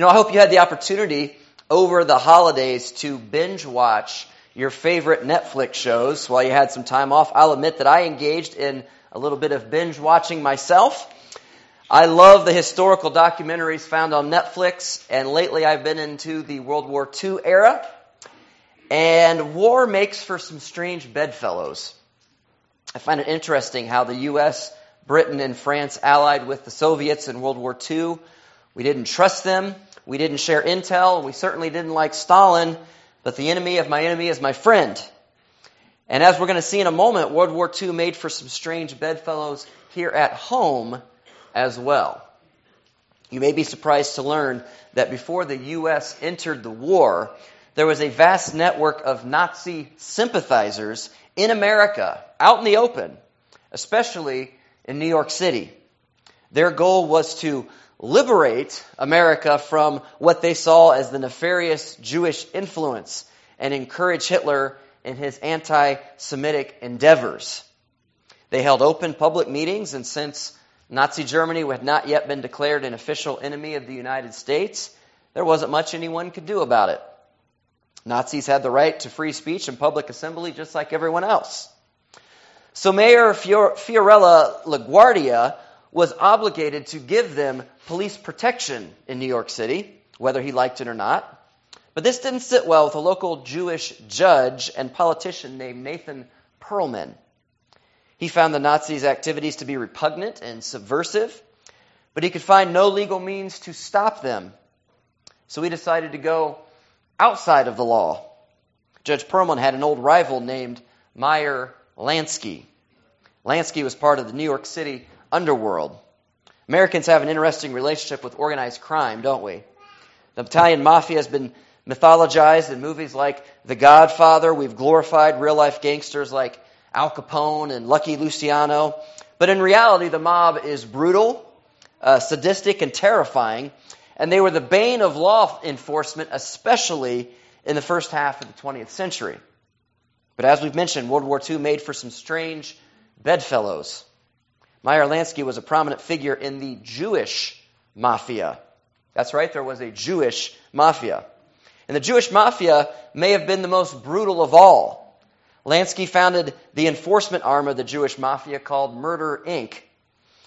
You know, I hope you had the opportunity over the holidays to binge watch your favorite Netflix shows while you had some time off. I'll admit that I engaged in a little bit of binge watching myself. I love the historical documentaries found on Netflix, and lately I've been into the World War II era. And war makes for some strange bedfellows. I find it interesting how the U.S., Britain, and France allied with the Soviets in World War II. We didn't trust them. We didn't share intel. We certainly didn't like Stalin. But the enemy of my enemy is my friend. And as we're going to see in a moment, World War II made for some strange bedfellows here at home as well. You may be surprised to learn that before the U.S. entered the war, there was a vast network of Nazi sympathizers in America, out in the open, especially in New York City. Their goal was to liberate America from what they saw as the nefarious Jewish influence and encourage Hitler in his anti Semitic endeavors. They held open public meetings, and since Nazi Germany had not yet been declared an official enemy of the United States, there wasn't much anyone could do about it. Nazis had the right to free speech and public assembly just like everyone else. So Mayor Fiorello LaGuardia was obligated to give them police protection in New York City, whether he liked it or not. But this didn't sit well with a local Jewish judge and politician named Nathan Perlman. He found the Nazis' activities to be repugnant and subversive, but he could find no legal means to stop them. So he decided to go outside of the law. Judge Perlman had an old rival named Meyer Lansky. Lansky was part of the New York City underworld. Americans have an interesting relationship with organized crime, don't we? The Italian mafia has been mythologized in movies like The Godfather. We've glorified real life gangsters like Al Capone and Lucky Luciano. But in reality, the mob is brutal, uh, sadistic, and terrifying and they were the bane of law enforcement, especially in the first half of the 20th century. But as we've mentioned, World War II made for some strange bedfellows. Meyer Lansky was a prominent figure in the Jewish mafia. That's right, there was a Jewish mafia. And the Jewish mafia may have been the most brutal of all. Lansky founded the enforcement arm of the Jewish mafia called Murder Inc.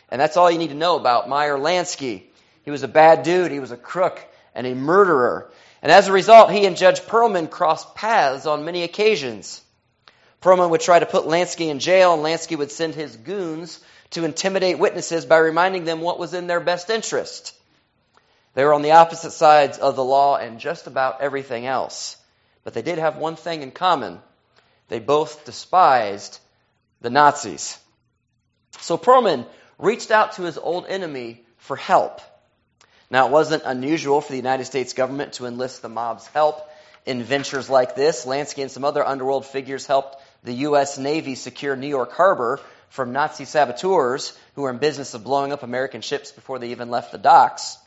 And that's all you need to know about Meyer Lansky. He was a bad dude. He was a crook and a murderer. And as a result, he and Judge Perlman crossed paths on many occasions. Perlman would try to put Lansky in jail, and Lansky would send his goons to intimidate witnesses by reminding them what was in their best interest. They were on the opposite sides of the law and just about everything else. But they did have one thing in common. They both despised the Nazis. So Perlman reached out to his old enemy for help. Now, it wasn't unusual for the United States government to enlist the mob's help in ventures like this. Lansky and some other underworld figures helped the U.S. Navy secure New York Harbor from Nazi saboteurs who were in business of blowing up American ships before they even left the docks.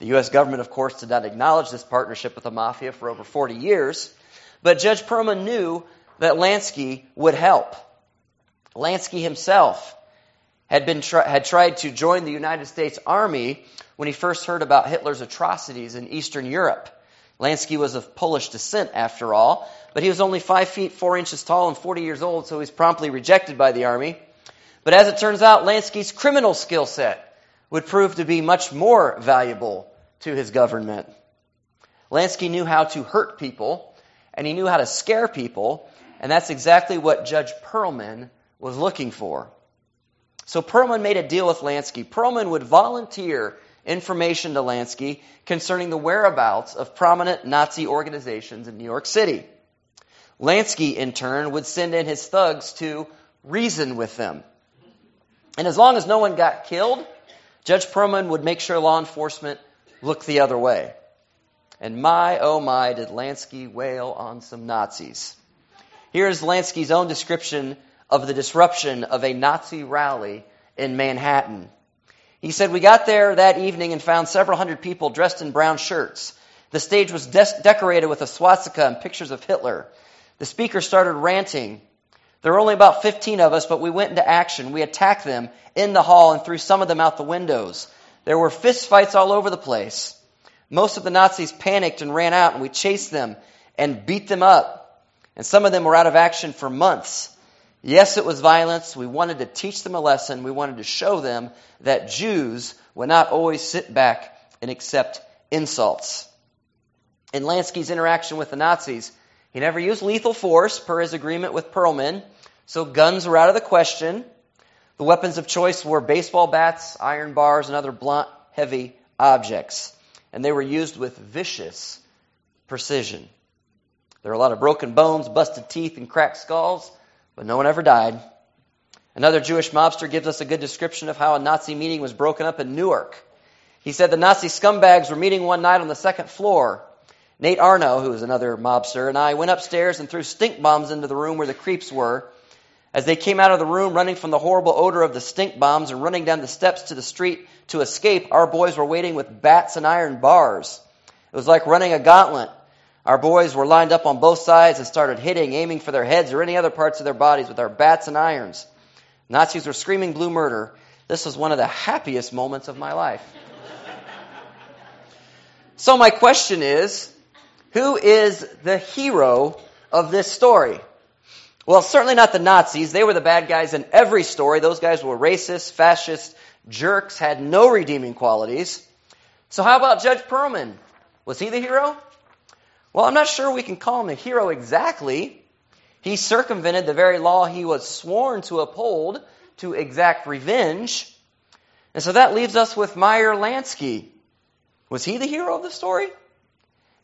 The U.S. government, of course, did not acknowledge this partnership with the mafia for over 40 years, but Judge Perlman knew that Lansky would help. Lansky himself had, been had tried to join the United States Army when he first heard about Hitler's atrocities in Eastern Europe. Lansky was of Polish descent, after all, but he was only 5 feet 4 inches tall and 40 years old, so he was promptly rejected by the Army. But as it turns out, Lansky's criminal skill set would prove to be much more valuable to his government. Lansky knew how to hurt people, and he knew how to scare people, and that's exactly what Judge Perlman was looking for. So Perlman made a deal with Lansky. Perlman would volunteer information to Lansky concerning the whereabouts of prominent Nazi organizations in New York City. Lansky, in turn, would send in his thugs to reason with them. And as long as no one got killed, Judge Perlman would make sure law enforcement looked the other way. And my, oh my, did Lansky wail on some Nazis. Here's Lansky's own description of the disruption of a Nazi rally in Manhattan. He said, We got there that evening and found several hundred people dressed in brown shirts. The stage was de- decorated with a swastika and pictures of Hitler. The speaker started ranting. There were only about 15 of us, but we went into action. We attacked them in the hall and threw some of them out the windows. There were fist fights all over the place. Most of the Nazis panicked and ran out, and we chased them and beat them up. And some of them were out of action for months. Yes, it was violence. We wanted to teach them a lesson. We wanted to show them that Jews would not always sit back and accept insults. In Lansky's interaction with the Nazis, he never used lethal force per his agreement with Perlman, so guns were out of the question. The weapons of choice were baseball bats, iron bars, and other blunt, heavy objects and they were used with vicious precision. There are a lot of broken bones, busted teeth, and cracked skulls, but no one ever died. Another Jewish mobster gives us a good description of how a Nazi meeting was broken up in Newark. He said the Nazi scumbags were meeting one night on the second floor. Nate Arno, who was another mobster, and I went upstairs and threw stink bombs into the room where the creeps were. As they came out of the room, running from the horrible odor of the stink bombs and running down the steps to the street to escape, our boys were waiting with bats and iron bars. It was like running a gauntlet. Our boys were lined up on both sides and started hitting, aiming for their heads or any other parts of their bodies with our bats and irons. Nazis were screaming blue murder. This was one of the happiest moments of my life. so, my question is who is the hero of this story? Well, certainly not the Nazis. They were the bad guys in every story. Those guys were racist, fascist, jerks, had no redeeming qualities. So how about Judge Perlman? Was he the hero? Well, I'm not sure we can call him a hero exactly. He circumvented the very law he was sworn to uphold to exact revenge. And so that leaves us with Meyer Lansky. Was he the hero of the story?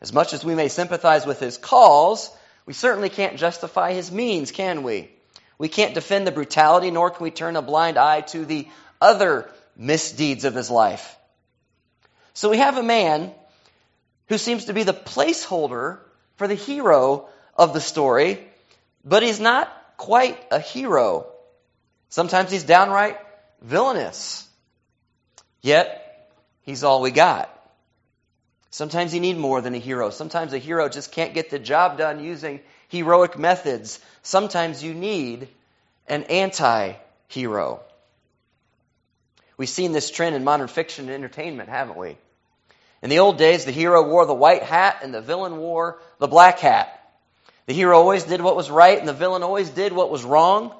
As much as we may sympathize with his cause, we certainly can't justify his means, can we? We can't defend the brutality, nor can we turn a blind eye to the other misdeeds of his life. So we have a man who seems to be the placeholder for the hero of the story, but he's not quite a hero. Sometimes he's downright villainous. Yet, he's all we got. Sometimes you need more than a hero. Sometimes a hero just can't get the job done using heroic methods. Sometimes you need an anti hero. We've seen this trend in modern fiction and entertainment, haven't we? In the old days, the hero wore the white hat and the villain wore the black hat. The hero always did what was right and the villain always did what was wrong.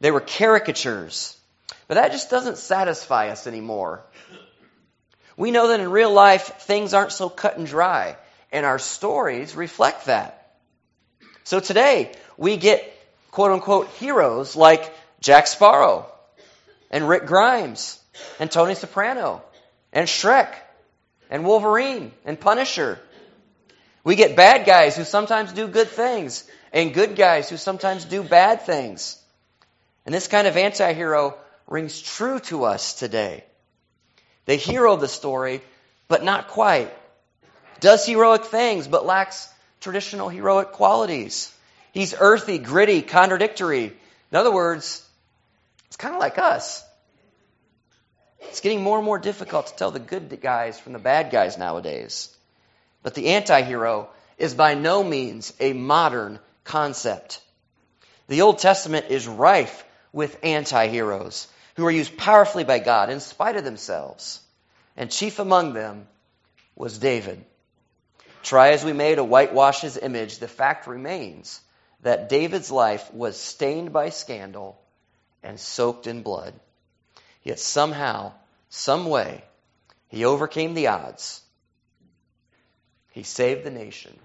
They were caricatures. But that just doesn't satisfy us anymore. We know that in real life, things aren't so cut and dry, and our stories reflect that. So today, we get quote unquote heroes like Jack Sparrow, and Rick Grimes, and Tony Soprano, and Shrek, and Wolverine, and Punisher. We get bad guys who sometimes do good things, and good guys who sometimes do bad things. And this kind of anti hero rings true to us today the hero of the story, but not quite. Does heroic things, but lacks traditional heroic qualities. He's earthy, gritty, contradictory. In other words, it's kind of like us. It's getting more and more difficult to tell the good guys from the bad guys nowadays. But the anti hero is by no means a modern concept. The Old Testament is rife with anti heroes who were used powerfully by God in spite of themselves. And chief among them was David. Try as we may to whitewash his image, the fact remains that David's life was stained by scandal and soaked in blood. Yet somehow, some way, he overcame the odds. He saved the nation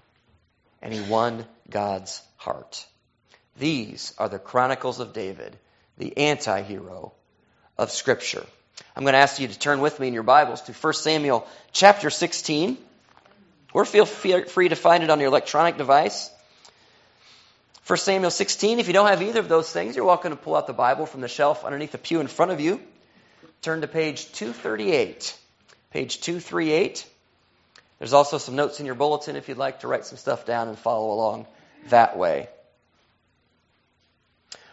and he won God's heart. These are the chronicles of David, the anti hero of Scripture. I'm going to ask you to turn with me in your Bibles to 1 Samuel chapter 16, or feel free to find it on your electronic device. 1 Samuel 16, if you don't have either of those things, you're welcome to pull out the Bible from the shelf underneath the pew in front of you. Turn to page 238. Page 238. There's also some notes in your bulletin if you'd like to write some stuff down and follow along that way.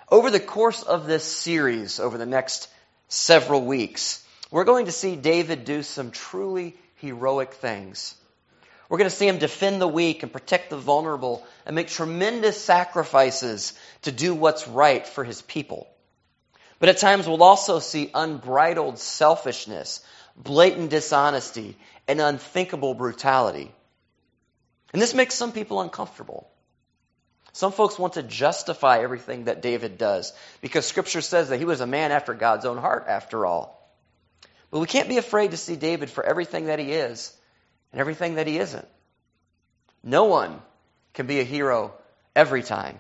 Over the course of this series, over the next several weeks, we're going to see David do some truly heroic things. We're going to see him defend the weak and protect the vulnerable and make tremendous sacrifices to do what's right for his people. But at times we'll also see unbridled selfishness, blatant dishonesty, and unthinkable brutality. And this makes some people uncomfortable. Some folks want to justify everything that David does because Scripture says that he was a man after God's own heart, after all. But we can't be afraid to see David for everything that he is and everything that he isn't. No one can be a hero every time.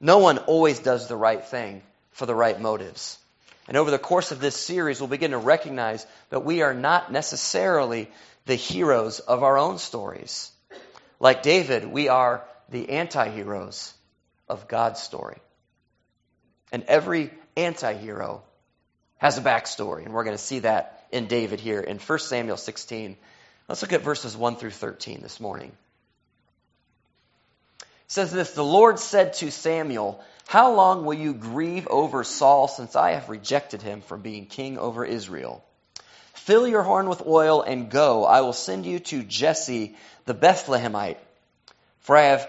No one always does the right thing for the right motives. And over the course of this series, we'll begin to recognize that we are not necessarily the heroes of our own stories. Like David, we are the anti heroes of God's story. And every anti hero has a backstory, and we're going to see that in David here in 1 Samuel 16. Let's look at verses 1 through 13 this morning. It says this The Lord said to Samuel, How long will you grieve over Saul since I have rejected him from being king over Israel? Fill your horn with oil and go. I will send you to Jesse the Bethlehemite, for I have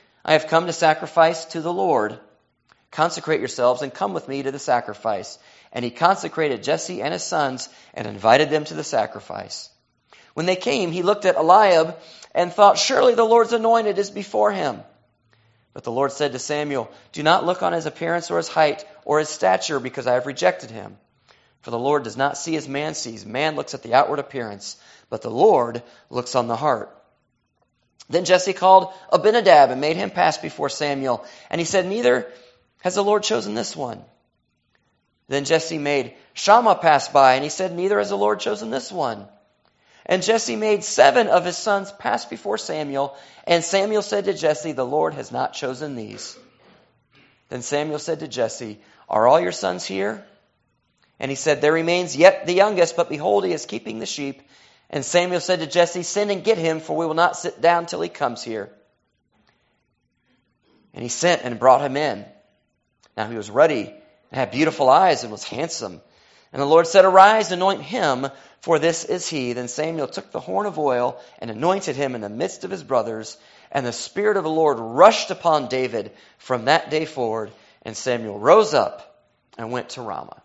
I have come to sacrifice to the Lord. Consecrate yourselves and come with me to the sacrifice. And he consecrated Jesse and his sons and invited them to the sacrifice. When they came, he looked at Eliab and thought, Surely the Lord's anointed is before him. But the Lord said to Samuel, Do not look on his appearance or his height or his stature, because I have rejected him. For the Lord does not see as man sees. Man looks at the outward appearance, but the Lord looks on the heart. Then Jesse called Abinadab and made him pass before Samuel. And he said, Neither has the Lord chosen this one? Then Jesse made Shammah pass by, and he said, Neither has the Lord chosen this one. And Jesse made seven of his sons pass before Samuel, and Samuel said to Jesse, The Lord has not chosen these. Then Samuel said to Jesse, Are all your sons here? And he said, There remains yet the youngest, but behold, he is keeping the sheep. And Samuel said to Jesse, Send and get him, for we will not sit down till he comes here. And he sent and brought him in. Now he was ruddy and had beautiful eyes and was handsome. And the Lord said, Arise, anoint him, for this is he. Then Samuel took the horn of oil and anointed him in the midst of his brothers. And the Spirit of the Lord rushed upon David from that day forward. And Samuel rose up and went to Ramah.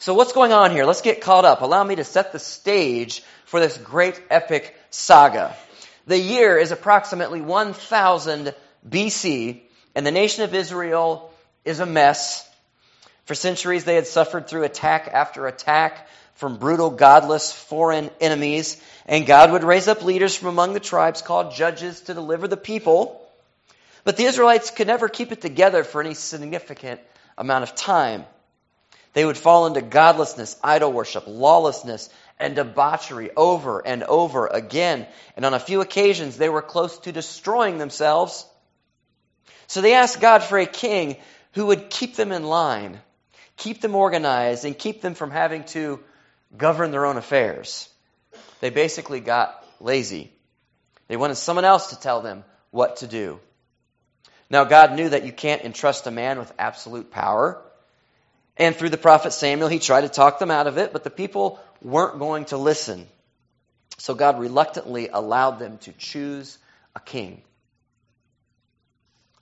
So what's going on here? Let's get caught up. Allow me to set the stage for this great epic saga. The year is approximately 1000 BC and the nation of Israel is a mess. For centuries, they had suffered through attack after attack from brutal, godless, foreign enemies. And God would raise up leaders from among the tribes called judges to deliver the people. But the Israelites could never keep it together for any significant amount of time. They would fall into godlessness, idol worship, lawlessness, and debauchery over and over again. And on a few occasions, they were close to destroying themselves so they asked God for a king who would keep them in line, keep them organized, and keep them from having to govern their own affairs. They basically got lazy. They wanted someone else to tell them what to do. Now, God knew that you can't entrust a man with absolute power. And through the prophet Samuel, he tried to talk them out of it, but the people weren't going to listen. So God reluctantly allowed them to choose a king.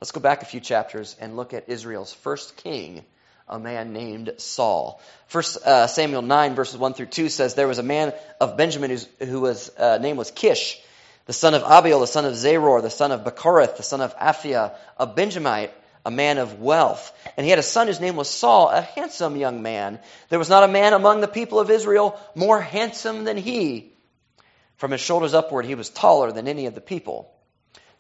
Let's go back a few chapters and look at Israel's first king, a man named Saul. First uh, Samuel 9, verses 1 through 2 says, There was a man of Benjamin who was, uh, name was Kish, the son of Abiel, the son of Zeror, the son of Bechorath, the son of Aphiah, a Benjamite, a man of wealth. And he had a son whose name was Saul, a handsome young man. There was not a man among the people of Israel more handsome than he. From his shoulders upward, he was taller than any of the people.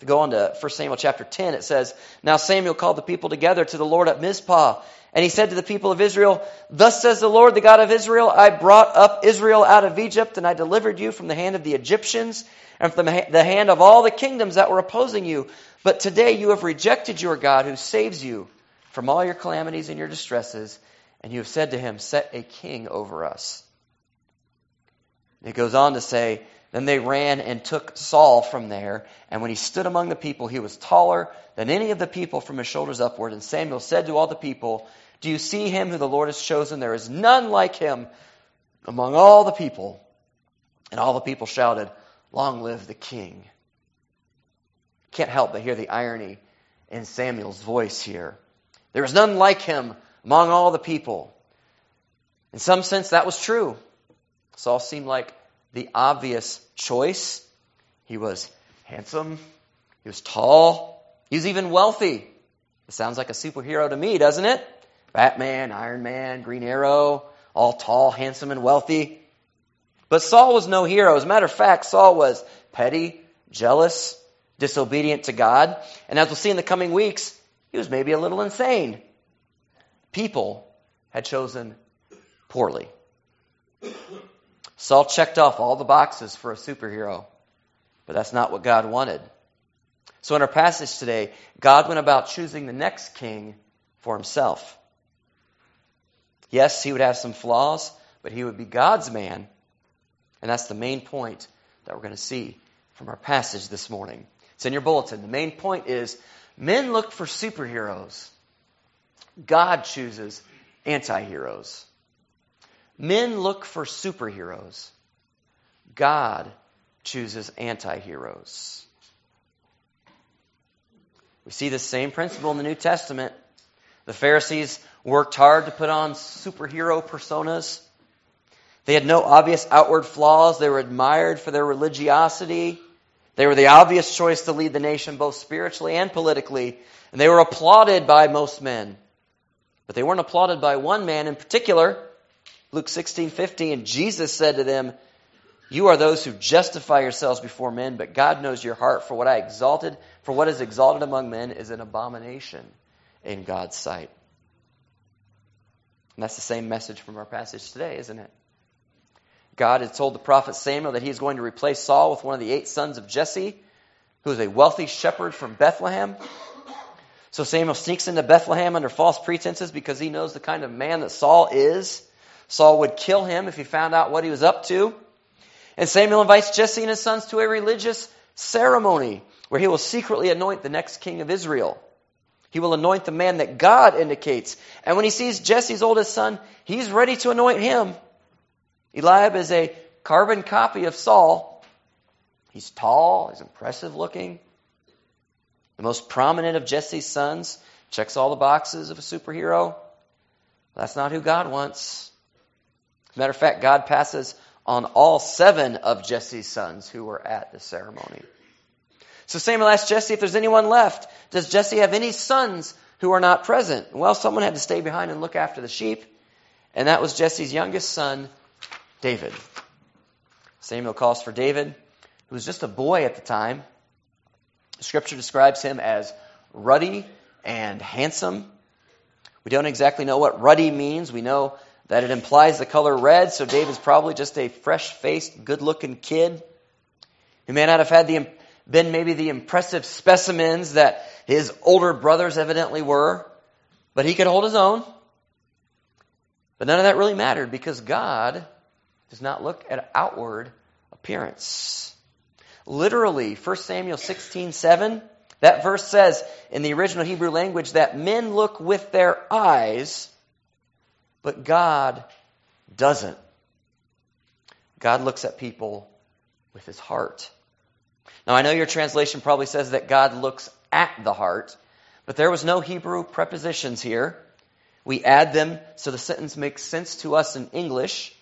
You go on to 1 Samuel chapter 10, it says, Now Samuel called the people together to the Lord at Mizpah. And he said to the people of Israel, Thus says the Lord, the God of Israel, I brought up Israel out of Egypt, and I delivered you from the hand of the Egyptians, and from the hand of all the kingdoms that were opposing you. But today you have rejected your God who saves you from all your calamities and your distresses, and you have said to him, Set a king over us. It goes on to say, Then they ran and took Saul from there, and when he stood among the people, he was taller than any of the people from his shoulders upward. And Samuel said to all the people, Do you see him who the Lord has chosen? There is none like him among all the people. And all the people shouted, Long live the king. Can't help but hear the irony in Samuel's voice here. There is none like him among all the people. In some sense, that was true. Saul seemed like the obvious choice. He was handsome, he was tall, he was even wealthy. It sounds like a superhero to me, doesn't it? Batman, Iron Man, Green Arrow, all tall, handsome, and wealthy. But Saul was no hero. As a matter of fact, Saul was petty, jealous, disobedient to God. And as we'll see in the coming weeks, he was maybe a little insane. People had chosen poorly. Saul checked off all the boxes for a superhero, but that's not what God wanted. So in our passage today, God went about choosing the next king for himself. Yes, he would have some flaws, but he would be God's man. And that's the main point that we're going to see from our passage this morning. It's in your bulletin. The main point is men look for superheroes. God chooses anti-heroes. Men look for superheroes. God chooses anti-heroes. We see the same principle in the New Testament. The Pharisees worked hard to put on superhero personas. They had no obvious outward flaws. They were admired for their religiosity. They were the obvious choice to lead the nation both spiritually and politically, and they were applauded by most men. But they weren't applauded by one man in particular. Luke 16, 15, and Jesus said to them, You are those who justify yourselves before men, but God knows your heart, for what I exalted, for what is exalted among men is an abomination in God's sight. And that's the same message from our passage today, isn't it? God had told the prophet Samuel that he he's going to replace Saul with one of the eight sons of Jesse, who is a wealthy shepherd from Bethlehem. So Samuel sneaks into Bethlehem under false pretenses because he knows the kind of man that Saul is. Saul would kill him if he found out what he was up to. And Samuel invites Jesse and his sons to a religious ceremony where he will secretly anoint the next king of Israel. He will anoint the man that God indicates. And when he sees Jesse's oldest son, he's ready to anoint him. Eliab is a carbon copy of Saul. He's tall, he's impressive looking. The most prominent of Jesse's sons, checks all the boxes of a superhero. That's not who God wants. As a matter of fact, God passes on all seven of Jesse's sons who were at the ceremony. So Samuel asked Jesse if there's anyone left. Does Jesse have any sons who are not present? Well, someone had to stay behind and look after the sheep, and that was Jesse's youngest son, David. Samuel calls for David, who was just a boy at the time. Scripture describes him as ruddy and handsome. We don't exactly know what ruddy means. We know that it implies the color red, so David's probably just a fresh faced, good looking kid. He may not have had the, been maybe the impressive specimens that his older brothers evidently were, but he could hold his own. But none of that really mattered because God does not look at outward appearance. Literally, 1 Samuel 16, 7, that verse says in the original Hebrew language that men look with their eyes, but God doesn't. God looks at people with his heart. Now, I know your translation probably says that God looks at the heart, but there was no Hebrew prepositions here. We add them so the sentence makes sense to us in English.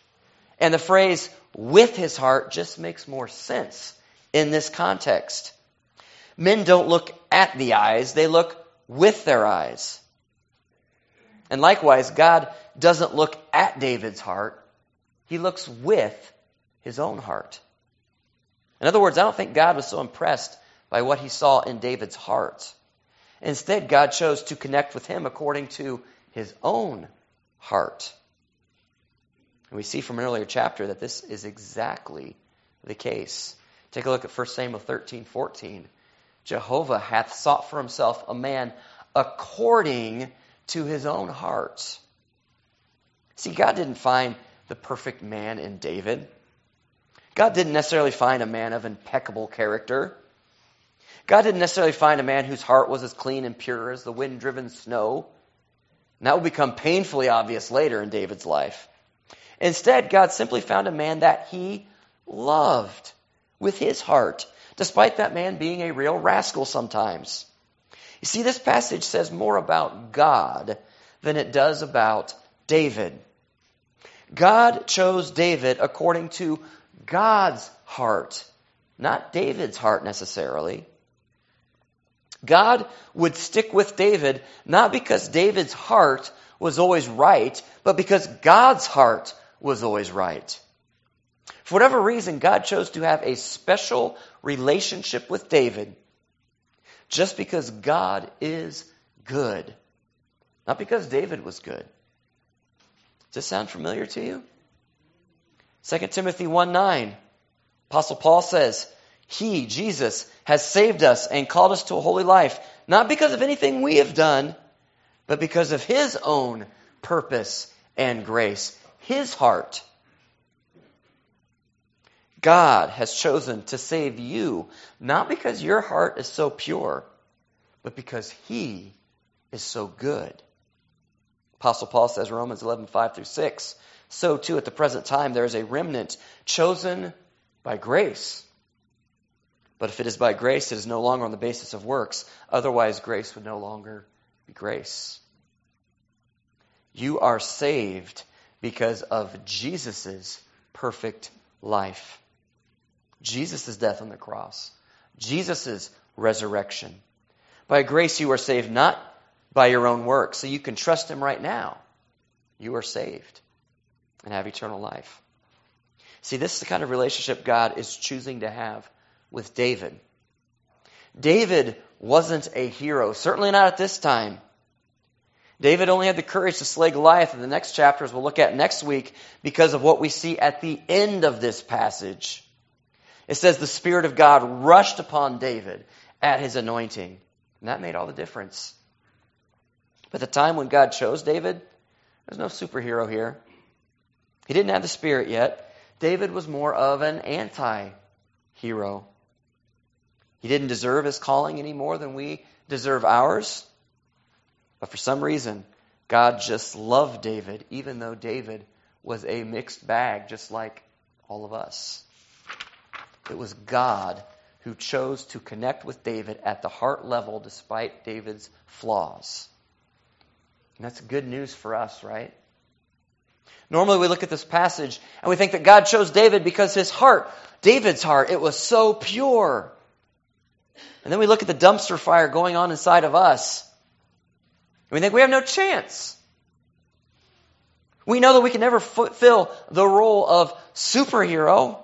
And the phrase with his heart just makes more sense in this context. Men don't look at the eyes, they look with their eyes. And likewise, God doesn't look at David's heart, he looks with his own heart. In other words, I don't think God was so impressed by what he saw in David's heart. Instead, God chose to connect with him according to his own heart. And we see from an earlier chapter that this is exactly the case. Take a look at 1 Samuel 13, 14. Jehovah hath sought for himself a man according to his own heart. See, God didn't find the perfect man in David. God didn't necessarily find a man of impeccable character. God didn't necessarily find a man whose heart was as clean and pure as the wind driven snow. And that will become painfully obvious later in David's life. Instead, God simply found a man that he loved with his heart, despite that man being a real rascal sometimes. You see, this passage says more about God than it does about David. God chose David according to God's heart, not David's heart necessarily. God would stick with David not because David's heart was always right, but because God's heart was always right. For whatever reason, God chose to have a special relationship with David just because God is good, not because David was good. Does this sound familiar to you? 2 Timothy 1 9, Apostle Paul says, He, Jesus, has saved us and called us to a holy life, not because of anything we have done, but because of His own purpose and grace, His heart. God has chosen to save you, not because your heart is so pure, but because He is so good. Apostle Paul says, Romans 11, 5 through 6, so too at the present time there is a remnant chosen by grace but if it is by grace, it is no longer on the basis of works. Otherwise, grace would no longer be grace. You are saved because of Jesus' perfect life. Jesus' death on the cross. Jesus' resurrection. By grace you are saved not by your own works. So you can trust him right now. You are saved and have eternal life. See, this is the kind of relationship God is choosing to have with David. David wasn't a hero, certainly not at this time. David only had the courage to slay Goliath in the next chapters we'll look at next week because of what we see at the end of this passage. It says the Spirit of God rushed upon David at his anointing. And that made all the difference. But the time when God chose David, there's no superhero here. He didn't have the Spirit yet. David was more of an anti hero. He didn't deserve his calling any more than we deserve ours. But for some reason, God just loved David, even though David was a mixed bag, just like all of us. It was God who chose to connect with David at the heart level despite David's flaws. And that's good news for us, right? Normally we look at this passage and we think that God chose David because his heart, David's heart, it was so pure. And then we look at the dumpster fire going on inside of us. We think we have no chance. We know that we can never fulfill the role of superhero.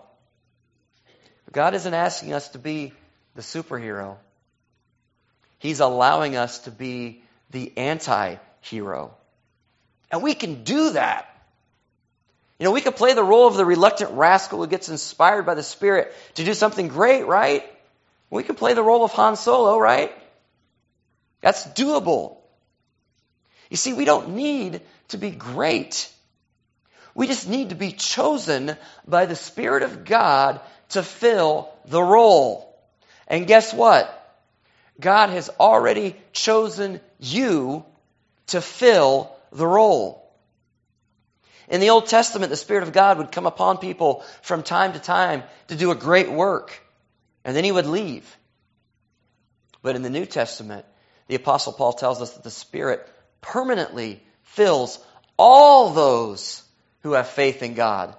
God isn't asking us to be the superhero. He's allowing us to be the anti hero. And we can do that. You know, we can play the role of the reluctant rascal who gets inspired by the Spirit to do something great, right? We can play the role of Han Solo, right? That's doable. You see, we don't need to be great. We just need to be chosen by the Spirit of God to fill the role. And guess what? God has already chosen you to fill the role. In the Old Testament, the Spirit of God would come upon people from time to time to do a great work and then he would leave. But in the New Testament, the Apostle Paul tells us that the Spirit permanently fills all those who have faith in God.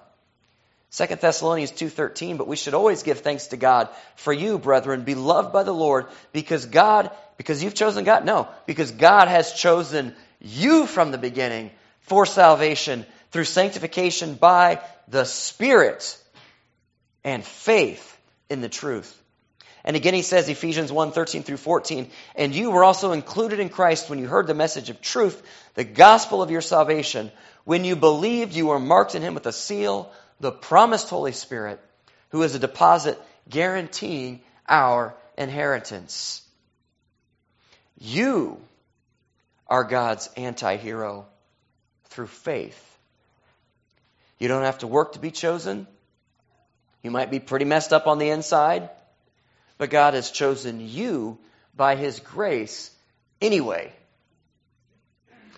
2 Thessalonians 2:13 but we should always give thanks to God for you brethren beloved by the Lord because God because you've chosen God no because God has chosen you from the beginning for salvation through sanctification by the Spirit and faith in the truth. And again, he says, Ephesians 1 13 through 14, and you were also included in Christ when you heard the message of truth, the gospel of your salvation. When you believed, you were marked in him with a seal, the promised Holy Spirit, who is a deposit guaranteeing our inheritance. You are God's anti hero through faith. You don't have to work to be chosen. You might be pretty messed up on the inside, but God has chosen you by His grace anyway.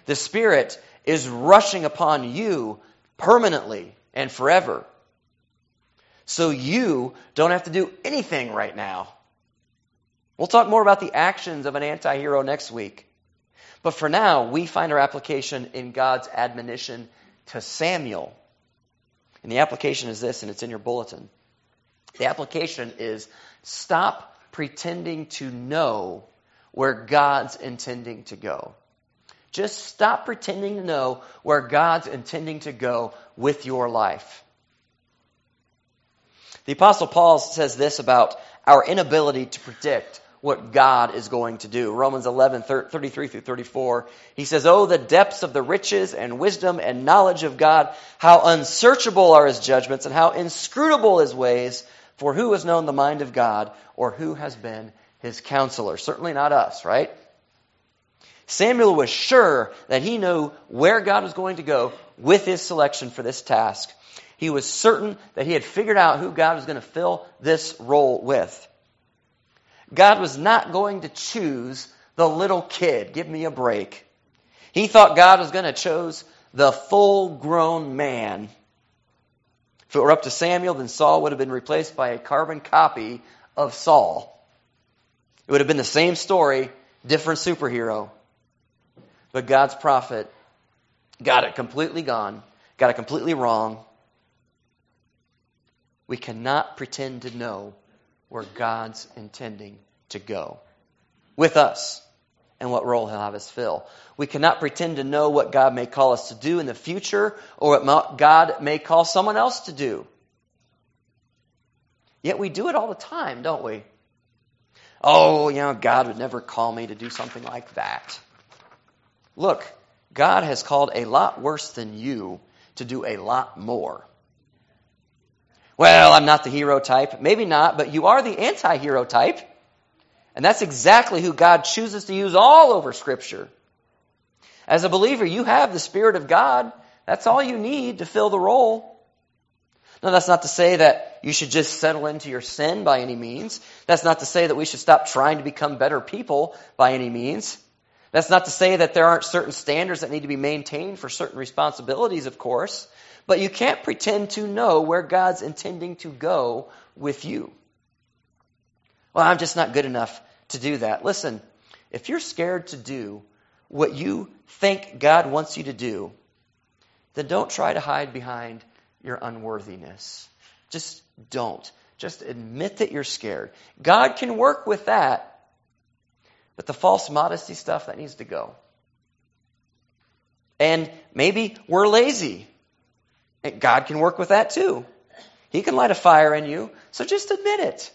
The Spirit is rushing upon you permanently and forever. So you don't have to do anything right now. We'll talk more about the actions of an anti hero next week. But for now, we find our application in God's admonition to Samuel. And the application is this, and it's in your bulletin. The application is stop pretending to know where God's intending to go. Just stop pretending to know where God's intending to go with your life. The Apostle Paul says this about our inability to predict what God is going to do. Romans 11, 33 through 34. He says, Oh, the depths of the riches and wisdom and knowledge of God, how unsearchable are his judgments and how inscrutable his ways. For who has known the mind of God or who has been his counselor? Certainly not us, right? Samuel was sure that he knew where God was going to go with his selection for this task. He was certain that he had figured out who God was going to fill this role with. God was not going to choose the little kid. Give me a break. He thought God was going to choose the full grown man. If it were up to Samuel, then Saul would have been replaced by a carbon copy of Saul. It would have been the same story, different superhero. But God's prophet got it completely gone, got it completely wrong. We cannot pretend to know where God's intending to go with us and what role He'll have us fill. We cannot pretend to know what God may call us to do in the future or what God may call someone else to do. Yet we do it all the time, don't we? Oh, you know, God would never call me to do something like that. Look, God has called a lot worse than you to do a lot more. Well, I'm not the hero type. Maybe not, but you are the anti hero type. And that's exactly who God chooses to use all over Scripture. As a believer, you have the Spirit of God. That's all you need to fill the role. Now, that's not to say that you should just settle into your sin by any means. That's not to say that we should stop trying to become better people by any means. That's not to say that there aren't certain standards that need to be maintained for certain responsibilities, of course. But you can't pretend to know where God's intending to go with you. Well, I'm just not good enough to do that. Listen, if you're scared to do what you think God wants you to do, then don't try to hide behind your unworthiness. Just don't. Just admit that you're scared. God can work with that, but the false modesty stuff, that needs to go. And maybe we're lazy. God can work with that too. He can light a fire in you, so just admit it.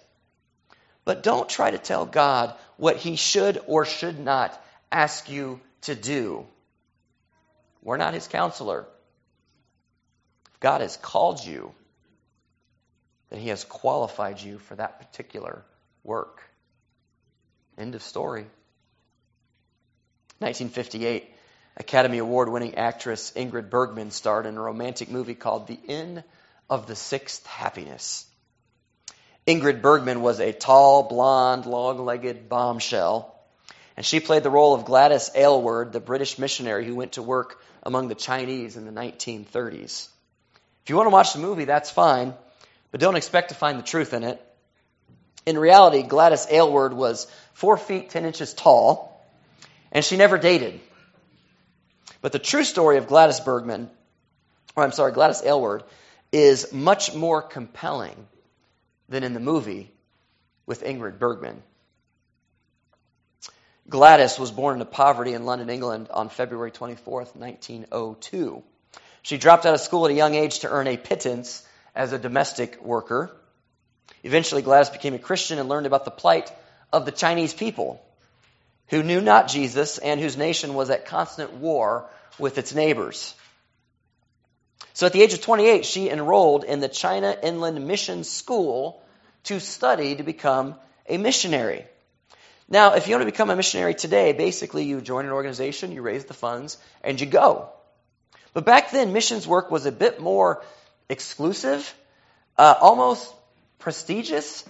But don't try to tell God what He should or should not ask you to do. We're not His counselor. God has called you, that He has qualified you for that particular work. End of story. 1958, Academy Award winning actress Ingrid Bergman starred in a romantic movie called The Inn of the Sixth Happiness. Ingrid Bergman was a tall, blonde, long legged bombshell, and she played the role of Gladys Aylward, the British missionary who went to work among the Chinese in the 1930s. If you want to watch the movie, that's fine, but don't expect to find the truth in it. In reality, Gladys Aylward was four feet ten inches tall, and she never dated. But the true story of Gladys Bergman, or I'm sorry, Gladys Aylward, is much more compelling than in the movie with Ingrid Bergman. Gladys was born into poverty in London, England on February 24, 1902. She dropped out of school at a young age to earn a pittance as a domestic worker. Eventually, Gladys became a Christian and learned about the plight of the Chinese people who knew not Jesus and whose nation was at constant war with its neighbors. So at the age of 28, she enrolled in the China Inland Mission School to study to become a missionary. Now, if you want to become a missionary today, basically you join an organization, you raise the funds, and you go. But back then, missions work was a bit more exclusive, uh, almost prestigious.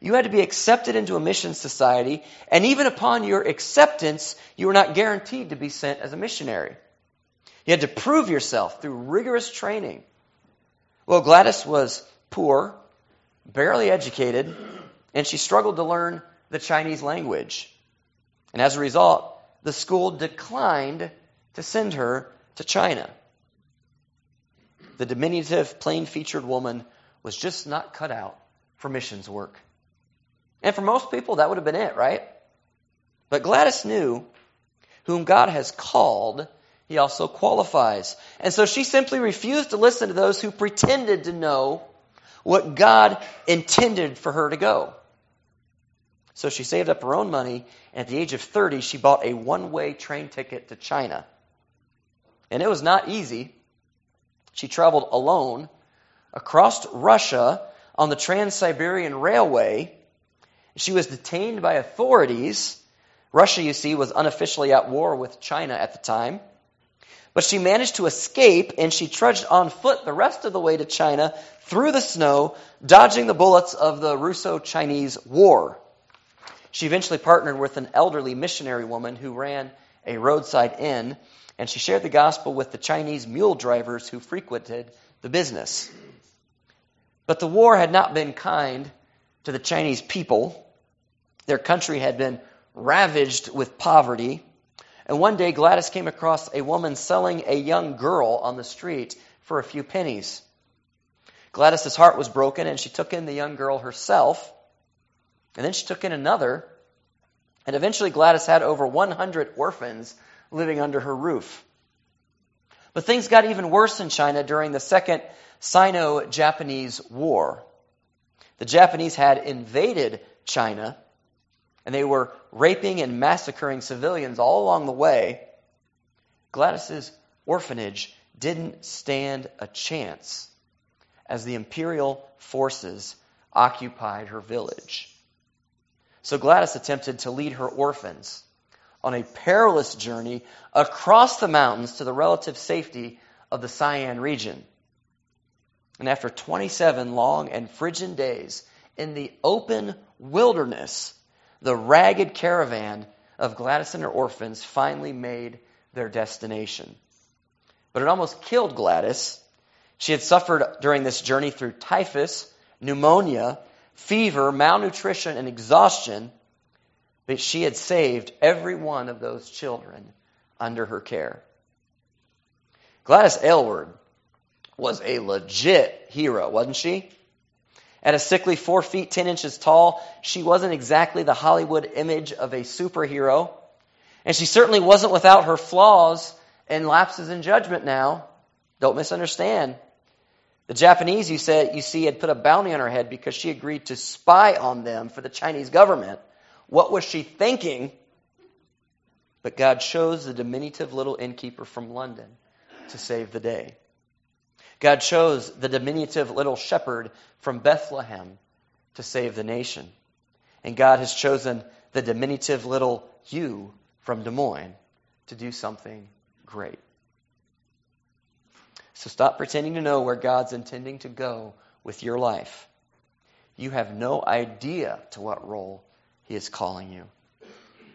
You had to be accepted into a mission society, and even upon your acceptance, you were not guaranteed to be sent as a missionary. You had to prove yourself through rigorous training. Well, Gladys was poor, barely educated, and she struggled to learn the Chinese language. And as a result, the school declined to send her to China. The diminutive, plain featured woman was just not cut out for missions work. And for most people, that would have been it, right? But Gladys knew whom God has called, he also qualifies. And so she simply refused to listen to those who pretended to know what God intended for her to go. So she saved up her own money, and at the age of 30, she bought a one way train ticket to China. And it was not easy. She traveled alone across Russia on the Trans Siberian Railway. She was detained by authorities. Russia, you see, was unofficially at war with China at the time. But she managed to escape and she trudged on foot the rest of the way to China through the snow, dodging the bullets of the Russo Chinese War. She eventually partnered with an elderly missionary woman who ran a roadside inn, and she shared the gospel with the Chinese mule drivers who frequented the business. But the war had not been kind to the Chinese people. Their country had been ravaged with poverty. And one day, Gladys came across a woman selling a young girl on the street for a few pennies. Gladys's heart was broken, and she took in the young girl herself. And then she took in another. And eventually, Gladys had over 100 orphans living under her roof. But things got even worse in China during the Second Sino Japanese War. The Japanese had invaded China and they were raping and massacring civilians all along the way, Gladys's orphanage didn't stand a chance as the imperial forces occupied her village. So Gladys attempted to lead her orphans on a perilous journey across the mountains to the relative safety of the Sian region. And after 27 long and frigid days in the open wilderness, the ragged caravan of Gladys and her orphans finally made their destination. But it almost killed Gladys. She had suffered during this journey through typhus, pneumonia, fever, malnutrition, and exhaustion. But she had saved every one of those children under her care. Gladys Aylward was a legit hero, wasn't she? At a sickly four feet ten inches tall, she wasn't exactly the Hollywood image of a superhero. And she certainly wasn't without her flaws and lapses in judgment now. Don't misunderstand. The Japanese, you said, you see, had put a bounty on her head because she agreed to spy on them for the Chinese government. What was she thinking? But God chose the diminutive little innkeeper from London to save the day. God chose the diminutive little shepherd from Bethlehem to save the nation. And God has chosen the diminutive little you from Des Moines to do something great. So stop pretending to know where God's intending to go with your life. You have no idea to what role He is calling you.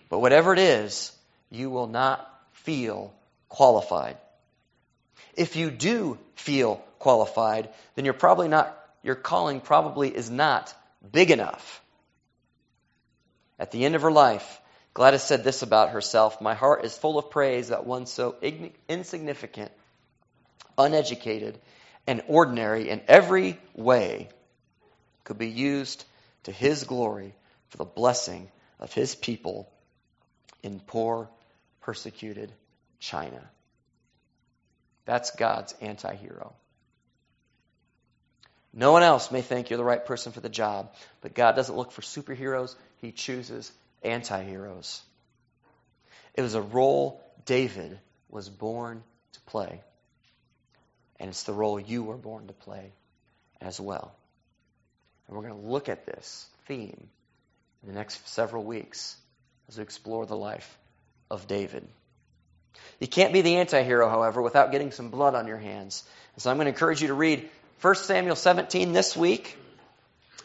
But whatever it is, you will not feel qualified. If you do feel qualified, then you're probably not, your calling probably is not big enough. At the end of her life, Gladys said this about herself My heart is full of praise that one so insignificant, uneducated, and ordinary in every way could be used to his glory for the blessing of his people in poor, persecuted China. That's God's anti hero. No one else may think you're the right person for the job, but God doesn't look for superheroes, He chooses anti heroes. It was a role David was born to play, and it's the role you were born to play as well. And we're going to look at this theme in the next several weeks as we explore the life of David. You can't be the anti hero, however, without getting some blood on your hands. So I'm going to encourage you to read 1 Samuel 17 this week.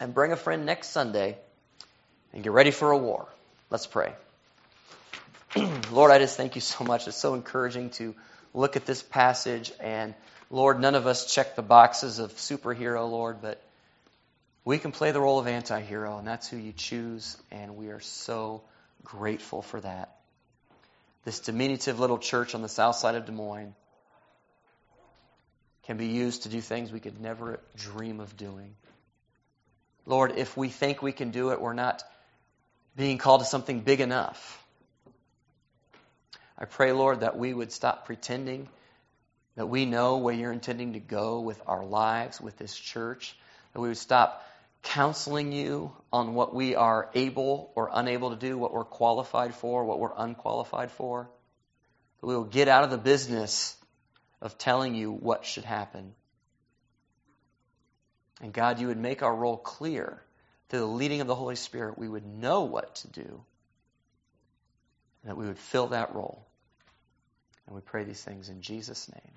and bring a friend next Sunday and get ready for a war. Let's pray. Lord, I just thank you so much. It's so encouraging to look at this passage. And Lord, none of us check the boxes of superhero, Lord, but we can play the role of anti hero, and that's who you choose. And we are so grateful for that. This diminutive little church on the south side of Des Moines can be used to do things we could never dream of doing. Lord, if we think we can do it, we're not being called to something big enough. I pray, Lord, that we would stop pretending that we know where you're intending to go with our lives, with this church, that we would stop counseling you on what we are able or unable to do, what we're qualified for, what we're unqualified for. That we will get out of the business of telling you what should happen. And God, you would make our role clear through the leading of the Holy Spirit. We would know what to do, and that we would fill that role. And we pray these things in Jesus' name.